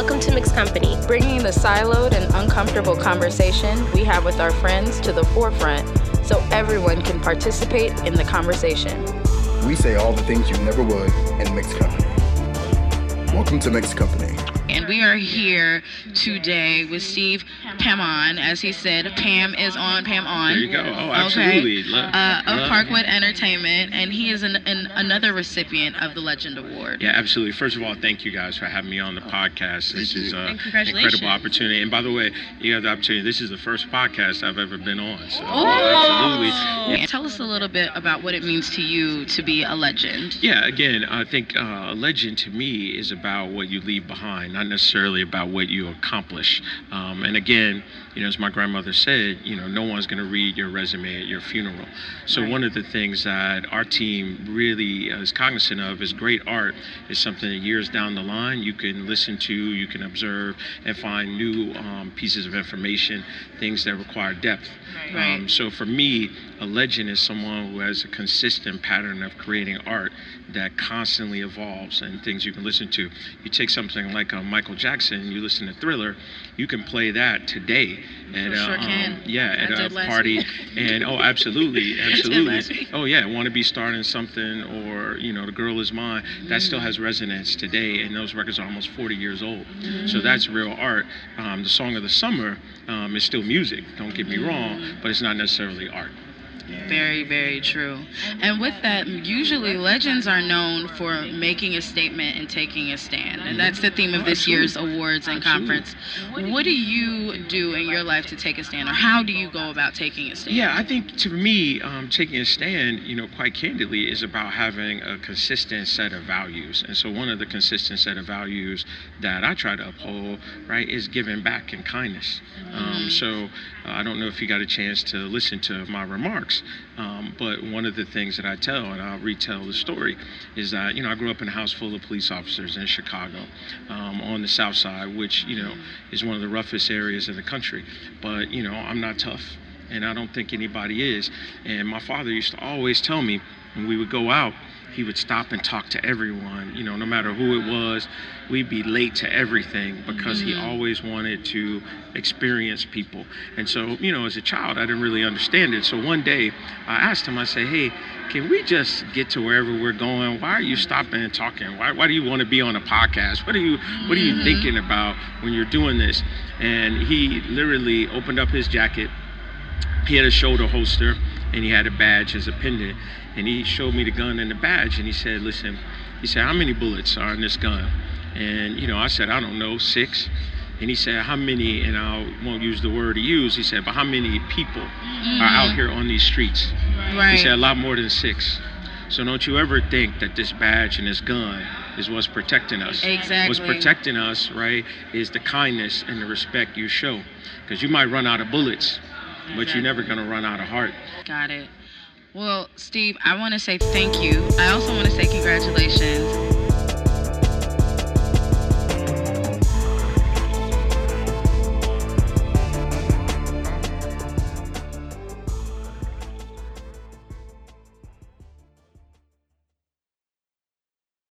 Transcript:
Welcome to Mixed Company, bringing the siloed and uncomfortable conversation we have with our friends to the forefront so everyone can participate in the conversation. We say all the things you never would in Mixed Company. Welcome to Mixed Company. And we are here today with Steve Pamon. As he said, Pam is on, Pam on. There you go. Oh, absolutely. Okay. Uh, of Parkwood Entertainment, and he is an, an, another recipient of the Legend Award. Yeah, absolutely. First of all, thank you guys for having me on the podcast. This is an incredible opportunity. And by the way, you have the opportunity. This is the first podcast I've ever been on. So oh. absolutely. Yeah. Tell us a little bit about what it means to you to be a legend. Yeah, again, I think uh, a legend to me is about what you leave behind not necessarily about what you accomplish. Um, and again, you know, as my grandmother said, you know, no one's going to read your resume at your funeral. So right. one of the things that our team really is cognizant of is great art is something that years down the line you can listen to, you can observe, and find new um, pieces of information, things that require depth. Right. Um, so for me, a legend is someone who has a consistent pattern of creating art that constantly evolves and things you can listen to. You take something like uh, Michael Jackson, you listen to Thriller, you can play that today. And, sure uh, um, yeah, at a party, and oh, absolutely, absolutely. Oh yeah, want to be starting something, or you know, the girl is mine. That still has resonance today, and those records are almost 40 years old. Mm-hmm. So that's real art. Um, the song of the summer um, is still music. Don't get me wrong, but it's not necessarily art. Very, very true. And with that, usually legends are known for making a statement and taking a stand. And that's the theme of this year's awards and conference. What do you do in your life to take a stand, or how do you go about taking a stand? Yeah, I think to me, um, taking a stand, you know, quite candidly, is about having a consistent set of values. And so one of the consistent set of values that I try to uphold, right, is giving back and kindness. Um, mm-hmm. so uh, I don't know if you got a chance to listen to my remarks, um, but one of the things that I tell, and I'll retell the story, is that you know I grew up in a house full of police officers in Chicago, um, on the South Side, which you know is one of the roughest areas in the country. But you know I'm not tough, and I don't think anybody is. And my father used to always tell me when we would go out he would stop and talk to everyone, you know, no matter who it was. We'd be late to everything because mm-hmm. he always wanted to experience people. And so, you know, as a child, I didn't really understand it. So one day I asked him, I said, hey, can we just get to wherever we're going? Why are you stopping and talking? Why, why do you want to be on a podcast? What are you What are you mm-hmm. thinking about when you're doing this? And he literally opened up his jacket. He had a shoulder holster and he had a badge as a pendant. And he showed me the gun and the badge, and he said, "Listen," he said, "How many bullets are in this gun?" And you know, I said, "I don't know, six. And he said, How many, and I won't use the word he used, he said, But how many people mm-hmm. are out here on these streets? Right. He said, A lot more than six. So don't you ever think that this badge and this gun is what's protecting us. Exactly. What's protecting us, right, is the kindness and the respect you show. Because you might run out of bullets, but you're never to run out of heart. Got it. Well, Steve, I want to say thank you. I also want to say congratulations